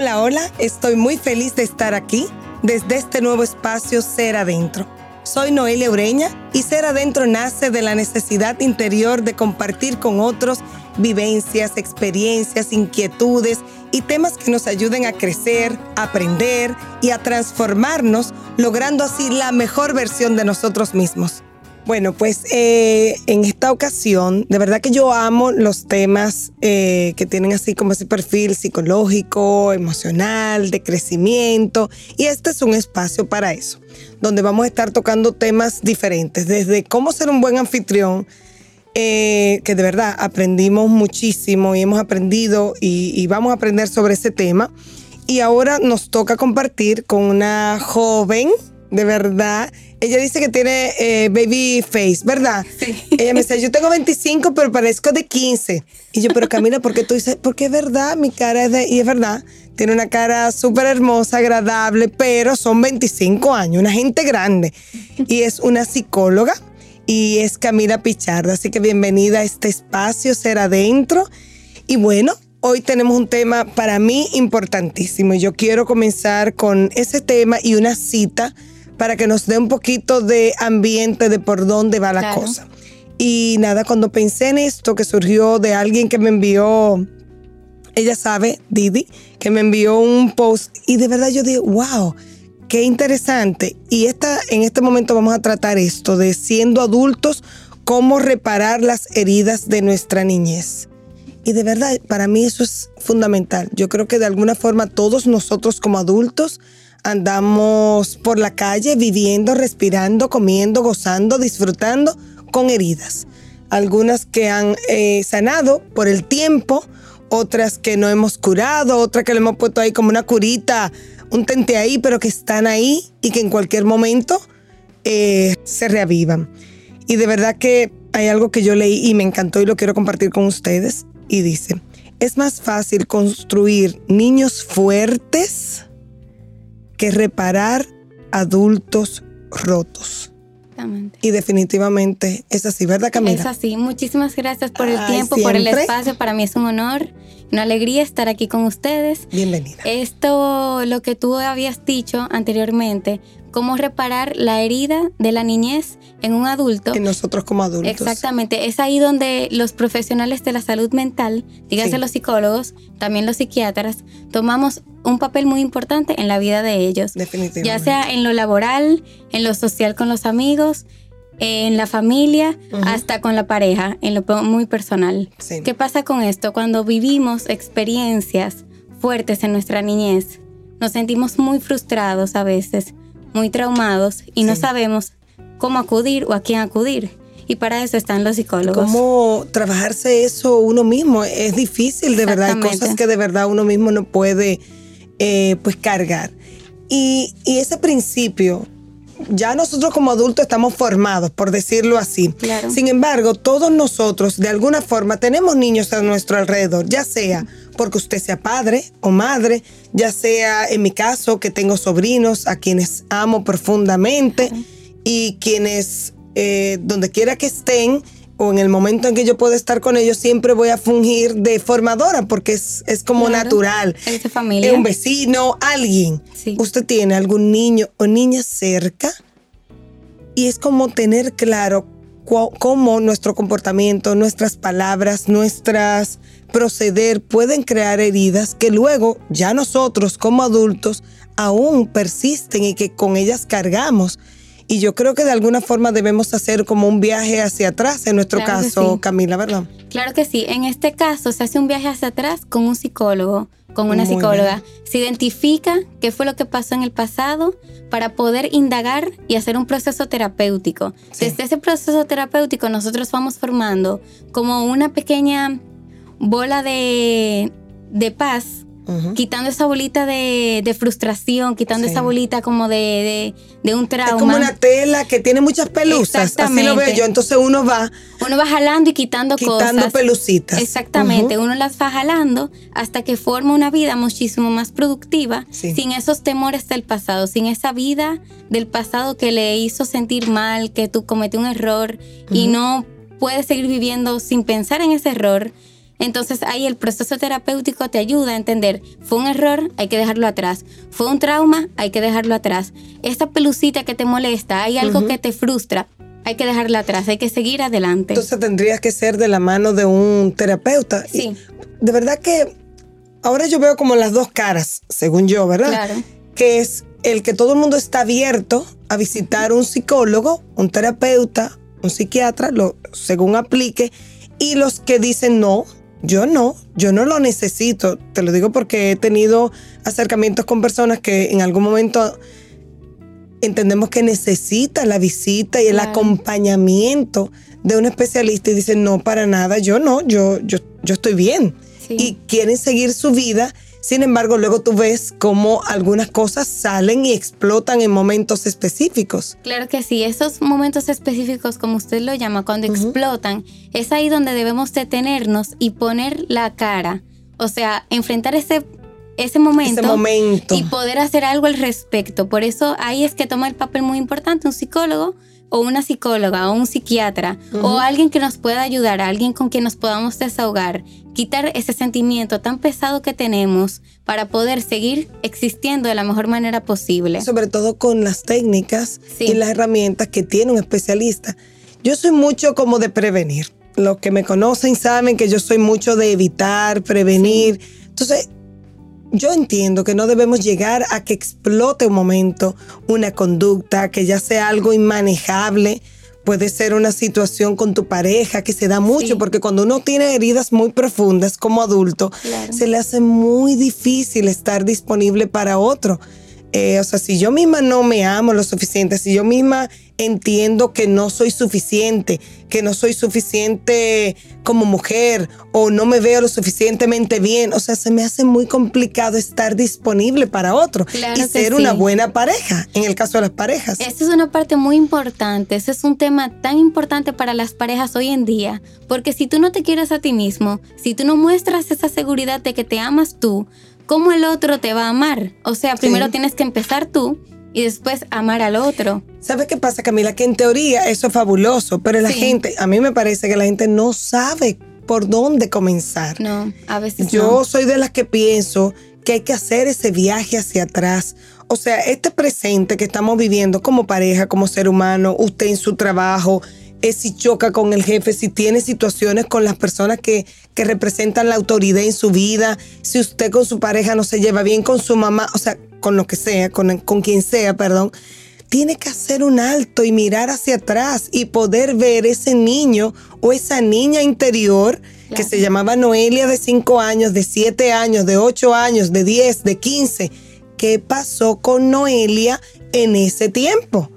Hola, hola, estoy muy feliz de estar aquí desde este nuevo espacio Ser Adentro. Soy Noelia Ureña y Ser Adentro nace de la necesidad interior de compartir con otros vivencias, experiencias, inquietudes y temas que nos ayuden a crecer, aprender y a transformarnos, logrando así la mejor versión de nosotros mismos. Bueno, pues eh, en esta ocasión, de verdad que yo amo los temas eh, que tienen así como ese perfil psicológico, emocional, de crecimiento, y este es un espacio para eso, donde vamos a estar tocando temas diferentes, desde cómo ser un buen anfitrión, eh, que de verdad aprendimos muchísimo y hemos aprendido y vamos a aprender sobre ese tema. Y ahora nos toca compartir con una joven, de verdad, ella dice que tiene eh, baby face, ¿verdad? Sí. Ella me dice, yo tengo 25, pero parezco de 15. Y yo, pero Camila, ¿por qué tú dices? Porque es verdad, mi cara es de... Y es verdad, tiene una cara súper hermosa, agradable, pero son 25 años, una gente grande. Y es una psicóloga y es Camila Pichardo. Así que bienvenida a este espacio, Ser Adentro. Y bueno, hoy tenemos un tema para mí importantísimo. Y yo quiero comenzar con ese tema y una cita para que nos dé un poquito de ambiente de por dónde va la cosa. Y nada, cuando pensé en esto que surgió de alguien que me envió, ella sabe, Didi, que me envió un post y de verdad yo dije, wow, qué interesante. Y esta, en este momento vamos a tratar esto de siendo adultos, cómo reparar las heridas de nuestra niñez. Y de verdad, para mí eso es fundamental. Yo creo que de alguna forma todos nosotros como adultos andamos por la calle viviendo, respirando, comiendo, gozando, disfrutando con heridas. Algunas que han eh, sanado por el tiempo, otras que no hemos curado, otras que le hemos puesto ahí como una curita, un tente ahí, pero que están ahí y que en cualquier momento eh, se reavivan. Y de verdad que hay algo que yo leí y me encantó y lo quiero compartir con ustedes. Y dice, es más fácil construir niños fuertes que reparar adultos rotos. Exactamente. Y definitivamente es así, ¿verdad Camila? Es así. Muchísimas gracias por el tiempo, por el espacio. Para mí es un honor, una alegría estar aquí con ustedes. Bienvenida. Esto, lo que tú habías dicho anteriormente, cómo reparar la herida de la niñez en un adulto. En nosotros como adultos. Exactamente. Es ahí donde los profesionales de la salud mental, díganse los psicólogos, también los psiquiatras, tomamos un papel muy importante en la vida de ellos. Definitivamente. Ya sea en lo laboral, en lo social con los amigos, en la familia, hasta con la pareja, en lo muy personal. ¿Qué pasa con esto? Cuando vivimos experiencias fuertes en nuestra niñez, nos sentimos muy frustrados a veces, muy traumados y no sabemos cómo acudir o a quién acudir. Y para eso están los psicólogos. ¿Cómo trabajarse eso uno mismo? Es difícil, de verdad. Hay cosas que de verdad uno mismo no puede eh, pues cargar. Y, y, ese principio, ya nosotros como adultos estamos formados, por decirlo así. Sin embargo, todos nosotros de alguna forma tenemos niños a nuestro alrededor, ya sea porque usted sea padre o madre, ya sea en mi caso que tengo sobrinos a quienes amo profundamente y quienes, eh, donde quiera que estén, o en el momento en que yo puedo estar con ellos, siempre voy a fungir de formadora porque es, es como natural. Es de familia. Es un vecino, alguien. Usted tiene algún niño o niña cerca y es como tener claro cómo nuestro comportamiento, nuestras palabras, nuestras proceder pueden crear heridas que luego ya nosotros como adultos aún persisten y que con ellas cargamos y yo creo que de alguna forma debemos hacer como un viaje hacia atrás, en nuestro caso, Camila, ¿verdad? Claro que sí. En este caso se hace un viaje hacia atrás con un psicólogo, con una psicóloga. Se identifica qué fue lo que pasó en el pasado para poder indagar y hacer un proceso terapéutico. Desde ese proceso terapéutico nosotros vamos formando como una pequeña bola de, de paz quitando esa bolita de, frustración, quitando esa bolita como de, un trauma. Es como una tela que tiene muchas pelusas, así lo veo yo. Entonces uno va... Uno va jalando y quitando, cosas. Quitando pelucitas. Exactamente, uno las va jalando hasta que forma una vida muchísimo más productiva, sin esos temores del pasado, sin esa vida del pasado que le hizo sentir mal, que tú cometió un error y no puedes seguir viviendo sin pensar en ese error Entonces ahí el proceso terapéutico te ayuda a entender, fue un error, hay que dejarlo atrás, fue un trauma, hay que dejarlo atrás, esta pelucita que te molesta, hay algo que te frustra, hay que dejarla atrás, hay que seguir adelante. Entonces tendrías que ser de la mano de un terapeuta. Sí. de verdad que ahora yo veo como las dos caras, según yo, ¿verdad? Claro. Que es el que todo el mundo está abierto a visitar un psicólogo, un terapeuta, un psiquiatra, lo, según aplique, y los que dicen no, yo no, yo no lo necesito. Te lo digo porque he tenido acercamientos con personas que en algún momento entendemos que necesita la visita y el acompañamiento de un especialista y dicen no para nada, yo no, yo, yo, yo estoy bien. Y quieren seguir su vida sin embargo, luego tú ves cómo algunas cosas salen y explotan en momentos específicos. Claro que sí, esos momentos específicos, como usted lo llama, cuando explotan, es ahí donde debemos detenernos y poner la cara. O sea, enfrentar ese, ese momento, ese momento y poder hacer algo al respecto. Por eso ahí es que toma el papel muy importante un psicólogo o una psicóloga o un psiquiatra o alguien que nos pueda ayudar, alguien con quien nos podamos desahogar, quitar ese sentimiento tan pesado que tenemos para poder seguir existiendo de la mejor manera posible. Sobre todo con las técnicas y las herramientas que tiene un especialista. Yo soy mucho como de prevenir. Los que me conocen saben que yo soy mucho de evitar, prevenir. Entonces, yo entiendo que no debemos llegar a que explote un momento una conducta, que ya sea algo inmanejable. Puede ser una situación con tu pareja que se da mucho, porque cuando uno tiene heridas muy profundas como adulto, se le hace muy difícil estar disponible para otro. Eh, o sea, si yo misma no me amo lo suficiente, si yo misma entiendo que no soy suficiente, que no soy suficiente como mujer o no me veo lo suficientemente bien. O sea, se me hace muy complicado estar disponible para otro y ser una buena pareja, en el caso de las parejas. Esa es una parte muy importante, ese es un tema tan importante para las parejas hoy en día, porque si tú no te quieres a ti mismo, si tú no muestras esa seguridad de que te amas tú, ¿cómo el otro te va a amar? O sea, primero tienes que empezar tú y después amar al otro. ¿Sabes qué pasa, Camila? Que en teoría eso es fabuloso, pero la gente, a mí me parece que la gente no sabe por dónde comenzar. No, a veces Yo soy de las que pienso que hay que hacer ese viaje hacia atrás. O sea, este presente que estamos viviendo como pareja, como ser humano, usted en su trabajo, es si choca con el jefe, si tiene situaciones con las personas que, que representan la autoridad en su vida, si usted con su pareja no se lleva bien con su mamá, o sea, con lo que sea, con, con quien sea, perdón, tiene que hacer un alto y mirar hacia atrás y poder ver ese niño o esa niña interior que se llamaba Noelia de 5 años, de 7 años, de 8 años, de 10, de 15. ¿Qué pasó con Noelia en ese tiempo?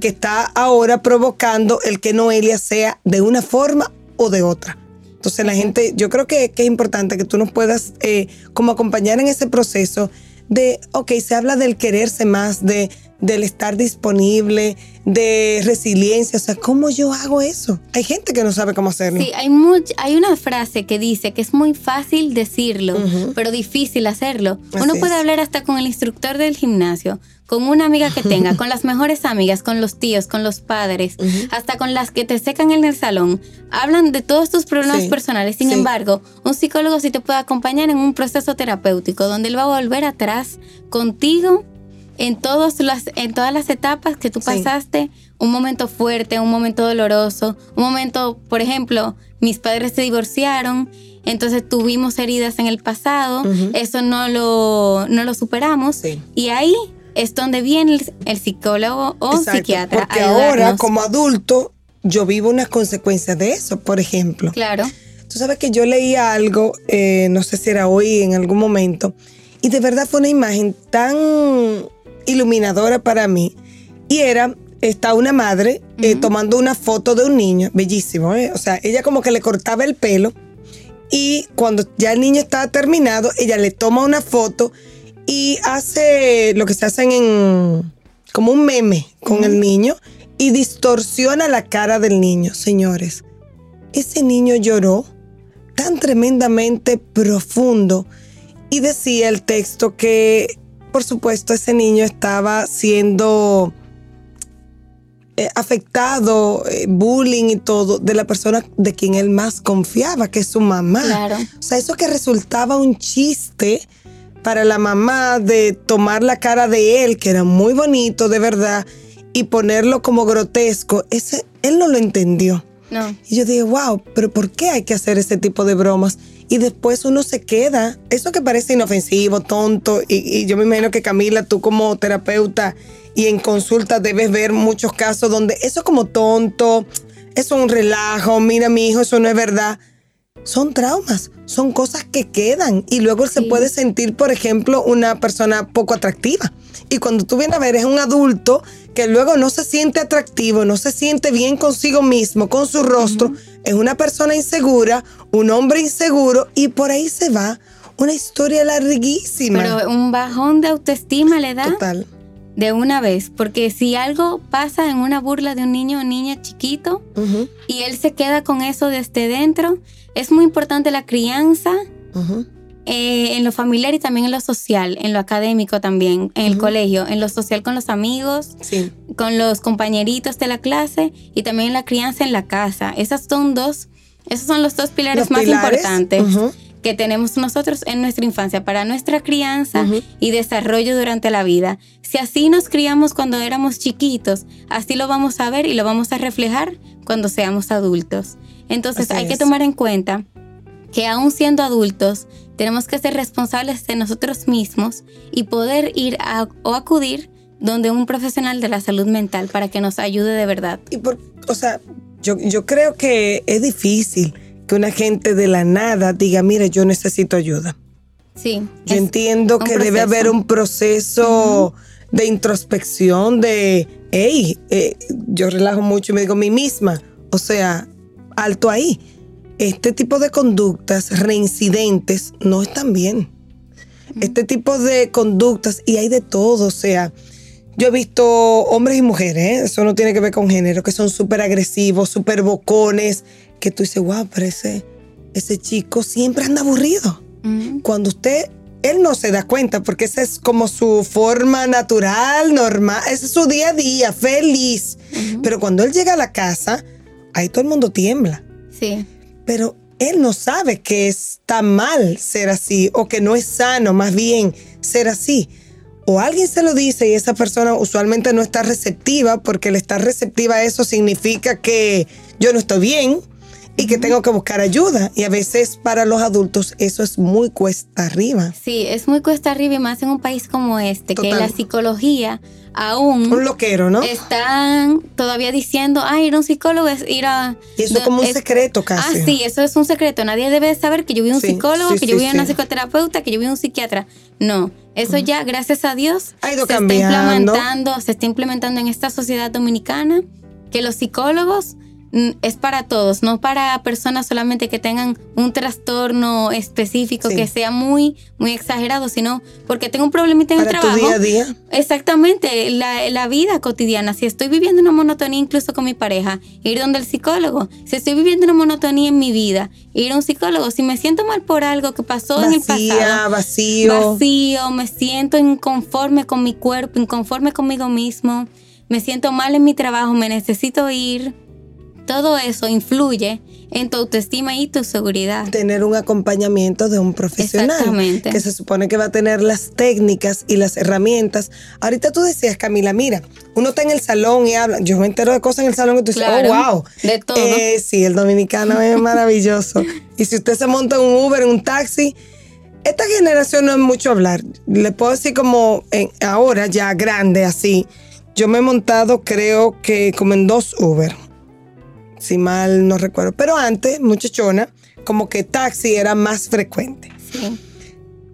Que está ahora provocando el que Noelia sea de una forma o de otra. Entonces la gente, yo creo que, es importante que tú nos puedas eh, como acompañar en ese proceso de, ok, se habla del quererse más, de, del estar disponible, de resiliencia. O sea, ¿cómo yo hago eso? Hay gente que no sabe cómo hacerlo. Sí, hay, hay una frase que dice que es muy fácil decirlo, pero difícil hacerlo. Uno puede hablar hasta con el instructor del gimnasio, con una amiga que tenga, con las mejores amigas, con los tíos, con los padres, hasta con las que te secan en el salón. Hablan de todos tus problemas personales. Sin embargo, un psicólogo sí te puede acompañar en un proceso terapéutico donde él va a volver atrás contigo en, todas las, en todas las etapas que tú pasaste, un momento fuerte, un momento doloroso, un momento, por ejemplo, mis padres se divorciaron, entonces tuvimos heridas en el pasado, eso no lo, no lo superamos y ahí es donde viene el, psicólogo o psiquiatra. Porque ahora, como adulto, yo vivo unas consecuencias de eso, por ejemplo. Claro. Tú sabes que yo leía algo, eh, no sé si era hoy en algún momento, y de verdad fue una imagen tan iluminadora para mí. Y era, está una madre eh, tomando una foto de un niño, bellísimo, ¿eh? O sea, ella como que le cortaba el pelo y cuando ya el niño estaba terminado, ella le toma una foto y hace lo que se hacen en como un meme con el niño y distorsiona la cara del niño, señores. Ese niño lloró tan tremendamente profundo y decía el texto que, por supuesto, ese niño estaba siendo eh, afectado, eh, bullying y todo, de la persona de quien él más confiaba, que es su mamá. Claro. O sea, eso que resultaba un chiste para la mamá de tomar la cara de él, que era muy bonito, de verdad, y ponerlo como grotesco, ese, él no lo entendió. No. Y yo dije, wow, pero ¿por qué hay que hacer ese tipo de bromas? Y después uno se queda, eso que parece inofensivo, tonto, y, y yo me imagino que Camila, tú como terapeuta y en consulta debes ver muchos casos donde eso es como tonto, eso es un relajo, mira mi hijo, eso no es verdad. Son traumas, son cosas que quedan y luego se puede sentir, por ejemplo, una persona poco atractiva. Y cuando tú vienes a ver, es un adulto que luego no se siente atractivo, no se siente bien consigo mismo, con su rostro, es una persona insegura, un hombre inseguro y por ahí se va una historia larguísima. Pero un bajón de autoestima le da Total. De una vez. Porque si algo pasa en una burla de un niño o niña chiquito y él se queda con eso desde dentro, es muy importante la crianza eh, en lo familiar y también en lo social, en lo académico también, en el colegio, en lo social con los amigos, Sí. con los compañeritos de la clase y también en la crianza en la casa. Esas son dos, esos son los dos pilares Los más pilares, importantes. Que tenemos nosotros en nuestra infancia para nuestra crianza y desarrollo durante la vida. Si así nos criamos cuando éramos chiquitos, así lo vamos a ver y lo vamos a reflejar cuando seamos adultos. Entonces Así hay que tomar en cuenta que aún siendo adultos, tenemos que ser responsables de nosotros mismos y poder ir a- o acudir donde un profesional de la salud mental para que nos ayude de verdad. Y por, o sea, yo, yo creo que es difícil que una gente de la nada diga, mire, yo necesito ayuda. Sí. Yo entiendo que debe haber un proceso de introspección, de, hey, eh, yo relajo mucho y me digo a mí misma, o sea, alto ahí. Este tipo de conductas reincidentes no están bien. Este tipo de conductas, y hay de todo, o sea, yo he visto hombres y mujeres, ¿eh? eso no tiene que ver con género, que son súper agresivos, súper bocones, que tú dices, wow, pero ese, ese chico siempre anda aburrido Ujú. cuando usted, él no se da cuenta, porque esa es como su forma natural, normal, ese es su día a día, feliz. Pero cuando él llega a la casa, ahí todo el mundo tiembla. Sí. Pero él no sabe que está mal ser así o que no es sano, más bien ser así. O alguien se lo dice y esa persona usualmente no está receptiva, porque el estar receptiva a eso significa que yo no estoy bien y que tengo que buscar ayuda. Y a veces para los adultos eso es muy cuesta arriba. Sí, es muy cuesta arriba y más en un país como este, que la psicología aún Un loquero, ¿no? están todavía diciendo, ah, ir a un psicólogo es ir a... Y eso es como un es- secreto casi. Ah, sí, eso es un secreto. Nadie debe saber que yo vi un Sí, psicólogo, sí, que yo vi una sí. psicoterapeuta, que yo vi un psiquiatra. No, eso ya, gracias a Dios, Ha ido se cambiando. está implementando, se está implementando en esta sociedad dominicana que los psicólogos es para todos, no para personas solamente que tengan un trastorno específico Sí. que sea muy, muy exagerado, sino porque tengo un problemita en el Para tu trabajo. día a día. Exactamente, la, la vida cotidiana. Si estoy viviendo una monotonía incluso con mi pareja, ir donde el psicólogo. Si estoy viviendo una monotonía en mi vida, ir a un psicólogo. Si me siento mal por algo que pasó en el Vacía, pasado, vacío. vacío, me siento inconforme con mi cuerpo, inconforme conmigo mismo, me siento mal en mi trabajo, me necesito ir. Todo eso influye en tu autoestima y tu seguridad. Tener un acompañamiento de un profesional. Exactamente. Que se supone que va a tener las técnicas y las herramientas. Ahorita tú decías, Camila, mira, uno está en el salón y habla. Yo me entero de cosas en el salón y tú dices, oh, wow. de todo. Eh, sí, el dominicano es maravilloso. y si usted se monta en un Uber, en un taxi, esta generación no es mucho hablar. Le puedo decir como en- ahora ya grande así. Yo me he montado creo que como en dos Uber. Si mal no recuerdo. Pero antes, muchachona, como que taxi era más frecuente. Sí.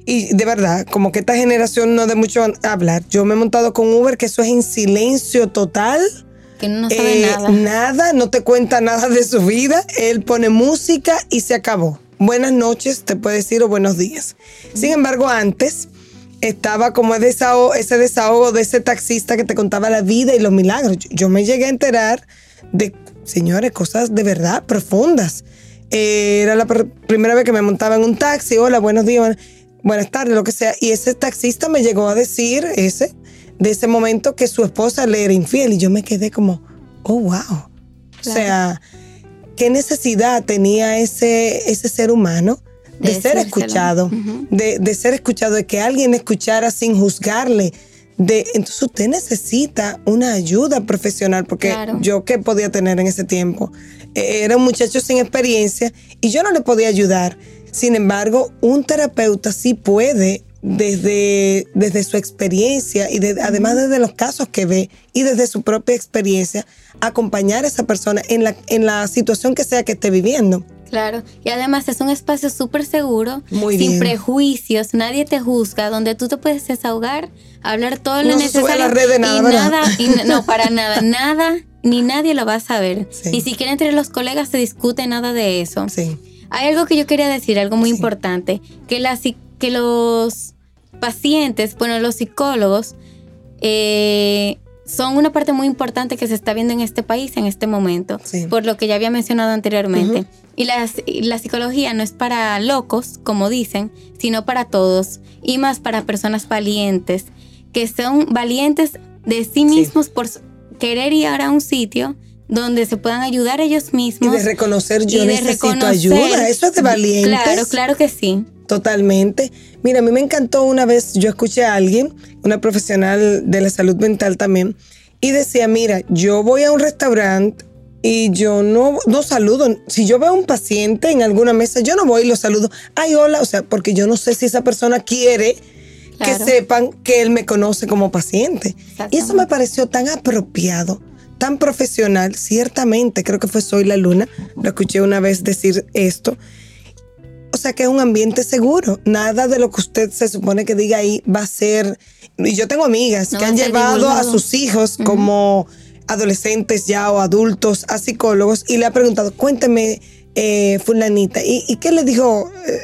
Y de verdad, como que esta generación no de mucho hablar. Yo me he montado con Uber, que eso es en silencio total. Que no sabe Eh, nada. nada, no te cuenta nada de su vida. Él pone música y se acabó. Buenas noches, te puede decir, o buenos días. Sin embargo, antes estaba como ese desahogo, ese desahogo de ese taxista que te contaba la vida y los milagros. Yo me llegué a enterar de, señores, cosas de verdad profundas. Eh, era la pr- primera vez que me montaba en un taxi. Hola, buenos días, buenas- buenas tardes, lo que sea. Y ese taxista me llegó a decir, ese, de ese momento, que su esposa le era infiel. Y yo me quedé como, oh, wow. O sea, ¿qué necesidad tenía ese, ese ser humano de, ser escuchado? de, de, ser escuchado, de que alguien escuchara sin juzgarle. De, entonces usted necesita una ayuda profesional, porque yo qué podía tener en ese tiempo. E, era un muchacho sin experiencia y yo no le podía ayudar. Sin embargo, un terapeuta sí puede desde, desde su experiencia y además desde los casos que ve y desde su propia experiencia, acompañar a esa persona en la, en la situación que sea que esté viviendo. Claro, y además es un espacio súper seguro, sin prejuicios, nadie te juzga, donde tú te puedes desahogar, hablar todo lo necesario. y nada, no, para nada, nada, ni nadie lo va a saber. Ni siquiera entre los colegas se discute nada de eso. Sí. Hay algo que yo quería decir, algo muy importante, que la, que los pacientes, bueno, los psicólogos, eh, son una parte muy importante que se está viendo en este país en este momento, por lo que ya había mencionado anteriormente. y, la, psicología no es para locos, como dicen, sino para todos, y más para personas valientes, que son valientes de sí mismos por querer ir a un sitio donde se puedan ayudar ellos mismos. Y de reconocer yo necesito ayuda, eso es de valientes. Claro, claro que sí. Totalmente. Mira, a mí me encantó una vez, yo escuché a alguien, una profesional de la salud mental también, y decía, mira, yo voy a un restaurante y yo no, no saludo. Si yo veo a un paciente en alguna mesa, yo no voy y lo saludo. Ay, hola, o sea, porque yo no sé si esa persona quiere que sepan que él me conoce como paciente. Y eso me pareció tan apropiado, tan profesional. Ciertamente, creo que fue Soy la Luna, lo escuché una vez decir esto. O sea que es un ambiente seguro. Nada de lo que usted se supone que diga ahí va a ser. Y yo tengo amigas que han llevado a sus hijos como adolescentes ya o adultos a psicólogos y le ha preguntado, cuénteme, eh, fulanita, ¿y, qué le dijo eh,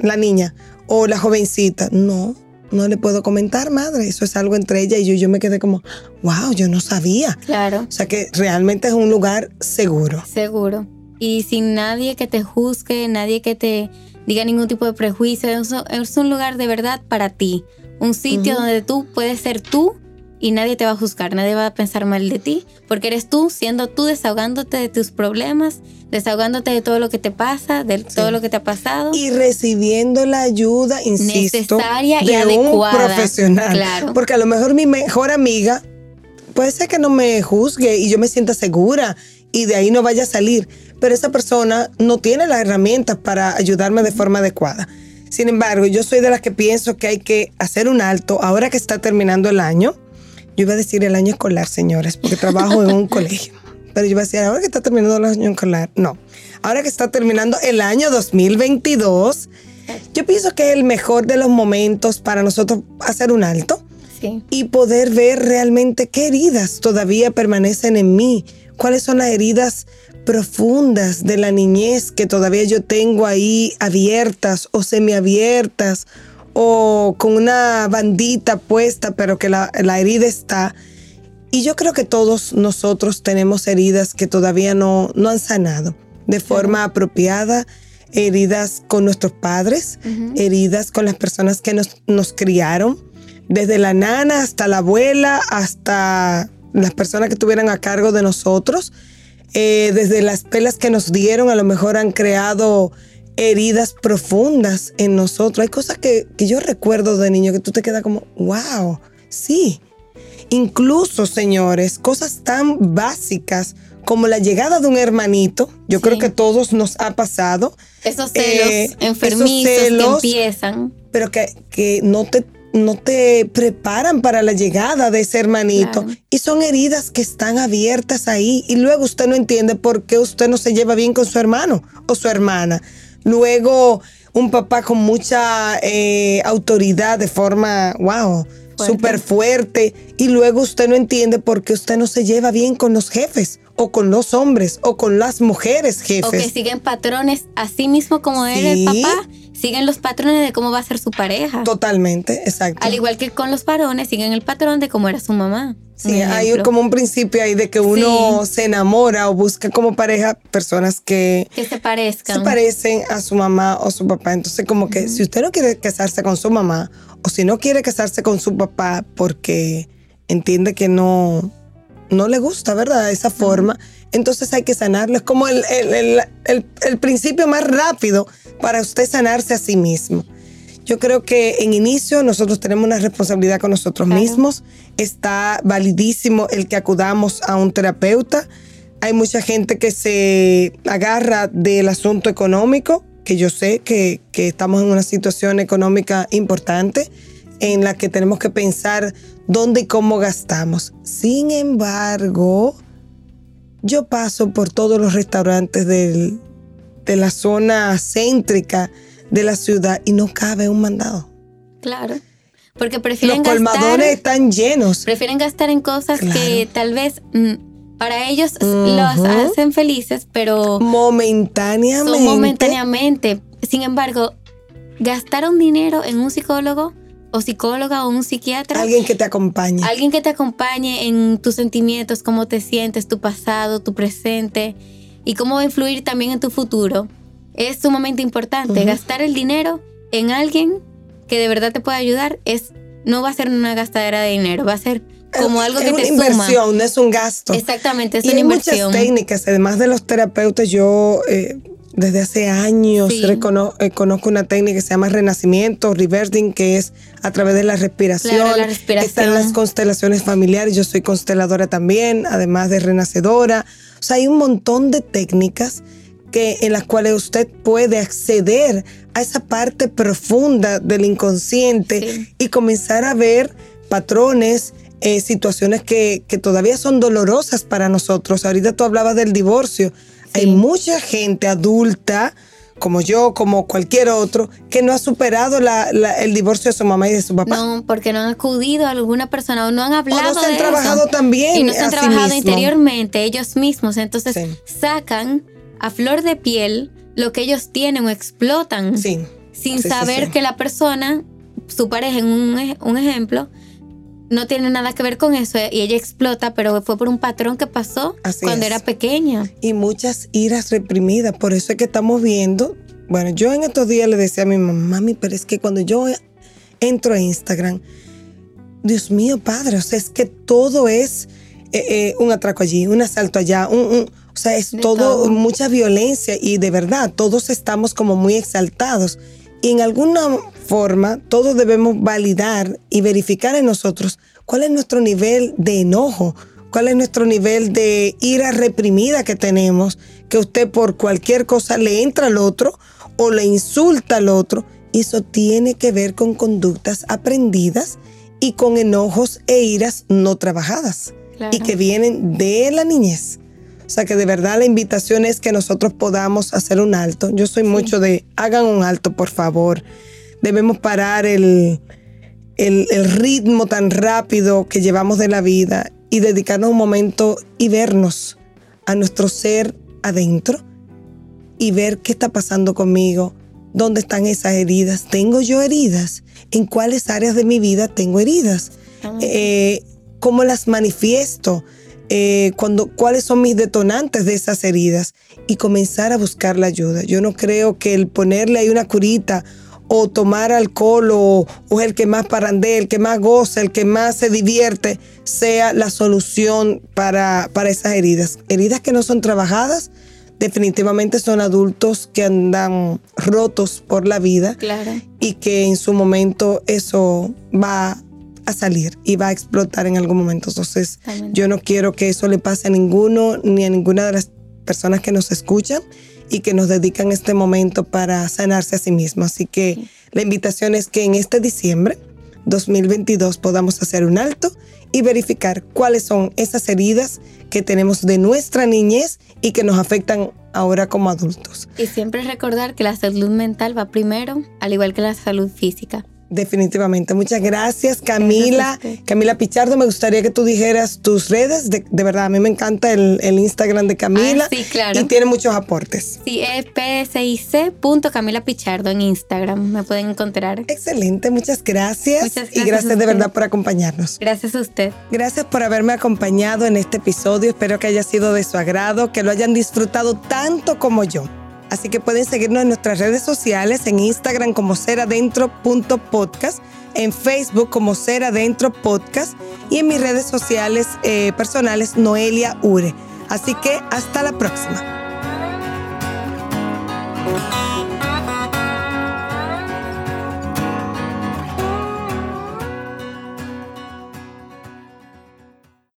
la niña o la jovencita? No, no le puedo comentar, madre. Eso es algo entre ella y yo. Yo me quedé como, wow, yo no sabía. Claro. O sea que realmente es un lugar seguro. Seguro y sin nadie que te juzgue, nadie que te diga ningún tipo de prejuicio. Es un lugar de verdad para ti. Un sitio donde tú puedes ser tú y nadie te va a juzgar, nadie va a pensar mal de ti, porque eres tú siendo tú desahogándote de tus problemas, desahogándote de todo lo que te pasa, de todo lo que te ha pasado. Y recibiendo la ayuda, insisto, necesaria de y adecuada. un profesional. Claro. Porque a lo mejor mi mejor amiga puede ser que no me juzgue y yo me sienta segura y de ahí no vaya a salir pero esa persona no tiene las herramientas para ayudarme de forma adecuada. Sin embargo, yo soy de las que pienso que hay que hacer un alto ahora que está terminando el año. Yo iba a decir el año escolar, señores, porque trabajo en un colegio. Pero yo iba a decir, ahora que está terminando el año escolar, no. Ahora que está terminando el año 2022, yo pienso que es el mejor de los momentos para nosotros hacer un alto y poder ver realmente qué heridas todavía permanecen en mí, cuáles son las heridas profundas de la niñez que todavía yo tengo ahí abiertas o semiabiertas o con una bandita puesta, pero que la, herida está. Y yo creo que todos nosotros tenemos heridas que todavía no, no han sanado de forma apropiada, heridas con nuestros padres, heridas con las personas que nos, nos criaron, desde la nana hasta la abuela, hasta las personas que estuvieran a cargo de nosotros. Eh, desde las pelas que nos dieron, a lo mejor han creado heridas profundas en nosotros. Hay cosas que, yo recuerdo de niño que tú te quedas como, wow, sí. Incluso, señores, cosas tan básicas como la llegada de un hermanito, yo creo que todos nos ha pasado. Esos celos eh, enfermizos que empiezan. Pero que, que no te no te preparan para la llegada de ese hermanito. Y son heridas que están abiertas ahí. Y luego usted no entiende por qué usted no se lleva bien con su hermano o su hermana. Luego un papá con mucha eh, autoridad de forma, wow, súper fuerte. Y luego usted no entiende por qué usted no se lleva bien con los jefes o con los hombres o con las mujeres jefes. O que siguen patrones así mismo como era el papá siguen los patrones de cómo va a ser su pareja. Totalmente, exacto. Al igual que con los varones, siguen el patrón de cómo era su mamá. Sí, hay como un principio ahí de que uno se enamora o busca como pareja personas que, que se parezcan. Se parecen a su mamá o su papá. Entonces, como que si usted no quiere casarse con su mamá o si no quiere casarse con su papá porque entiende que no, no le gusta, ¿verdad? Esa forma. Entonces hay que sanarlo. Es como el, principio más rápido para usted sanarse a sí mismo. Yo creo que en inicio nosotros tenemos una responsabilidad con nosotros mismos. Está validísimo el que acudamos a un terapeuta. Hay mucha gente que se agarra del asunto económico, que yo sé que, que estamos en una situación económica importante en la que tenemos que pensar dónde y cómo gastamos. Sin embargo, yo paso por todos los restaurantes de la zona céntrica de la ciudad y no cabe un mandado. Claro. Porque prefieren Los colmadores están llenos. Prefieren gastar en cosas que tal vez mm, para ellos los hacen felices, pero momentáneamente. momentáneamente. Sin embargo, gastar un dinero en un psicólogo o psicóloga o un psiquiatra. Alguien que te acompañe. Alguien que te acompañe en tus sentimientos, cómo te sientes, tu pasado, tu presente y cómo va a influir también en tu futuro. Es sumamente importante. Gastar el dinero en alguien que de verdad te pueda ayudar es no va a ser una gastadera de dinero, va a ser como algo que te suma. Es una inversión, no es un gasto. Exactamente, es y una hay inversión. muchas técnicas, además de los terapeutas, yo eh, desde hace años eh, conozco una técnica que se llama renacimiento, reversing, que es a través de la respiración. la respiración. Están las constelaciones familiares, yo soy consteladora también, además de renacedora. O sea, hay un montón de técnicas que, en las cuales usted puede acceder a esa parte profunda del inconsciente y comenzar a ver patrones, eh, situaciones que, que todavía son dolorosas para nosotros. Ahorita tú hablabas del divorcio. Hay mucha gente adulta, como yo, como cualquier otro, que no ha superado el divorcio de su mamá y de su papá. No, porque no han acudido a alguna persona o no han hablado. O no se han de trabajado también. Y no se han trabajado interiormente ellos mismos. Entonces sacan a flor de piel lo que ellos tienen o explotan. Sin saber que la persona, su pareja, en un, un ejemplo, no tiene nada que ver con eso y ella explota, pero fue por un patrón que pasó cuando era pequeña. Y muchas iras reprimidas, por eso es que estamos viendo, bueno, yo en estos días le decía a mi mamá, mami, pero es que cuando yo entro a Instagram, Dios mío, padre, o sea, es que todo es eh, eh, un atraco allí, un asalto allá, un, o sea, es todo, mucha violencia y de verdad, todos estamos como muy exaltados. Y en alguna forma, todos debemos validar y verificar en nosotros cuál es nuestro nivel de enojo, cuál es nuestro nivel de ira reprimida que tenemos, que usted por cualquier cosa le entra al otro o le insulta al otro. Y eso tiene que ver con conductas aprendidas y con enojos e iras no trabajadas y que vienen de la niñez. O sea que de verdad la invitación es que nosotros podamos hacer un alto. Yo soy mucho de, hagan un alto, por favor. Debemos parar el, el, ritmo tan rápido que llevamos de la vida y dedicarnos un momento y vernos a nuestro ser adentro y ver qué está pasando conmigo, dónde están esas heridas. ¿Tengo yo heridas? ¿En cuáles áreas de mi vida tengo heridas? Eh, ¿Cómo las manifiesto? Eh, cuando, cuáles son mis detonantes de esas heridas y comenzar a buscar la ayuda. Yo no creo que el ponerle ahí una curita o tomar alcohol o, o, el que más parandea, el que más goza, el que más se divierte, sea la solución para, para esas heridas. Heridas que no son trabajadas, definitivamente son adultos que andan rotos por la vida y que en su momento eso va a salir y va a explotar en algún momento. Entonces, yo no quiero que eso le pase a ninguno ni a ninguna de las personas que nos escuchan y que nos dedican este momento para sanarse a sí mismos. Así que la invitación es que en este diciembre 2022 podamos hacer un alto y verificar cuáles son esas heridas que tenemos de nuestra niñez y que nos afectan ahora como adultos. Y siempre recordar que la salud mental va primero, al igual que la salud física. Definitivamente. Muchas gracias, Camila. Camila Pichardo, me gustaría que tú dijeras tus redes. De, verdad, a mí me encanta el, Instagram de Camila. Ah, sí, claro. Y tiene muchos aportes. Sí, es psic.camila Pichardo en Instagram. Me pueden encontrar. Excelente, muchas gracias. Muchas gracias y gracias de verdad por acompañarnos. Gracias a usted. Gracias por haberme acompañado en este episodio. Espero que haya sido de su agrado, que lo hayan disfrutado tanto como yo. Así que pueden seguirnos en nuestras redes sociales, en Instagram como seradentro.podcast, en Facebook como Seradentro Podcast y en mis redes sociales eh, personales Noelia Ure. Así que hasta la próxima.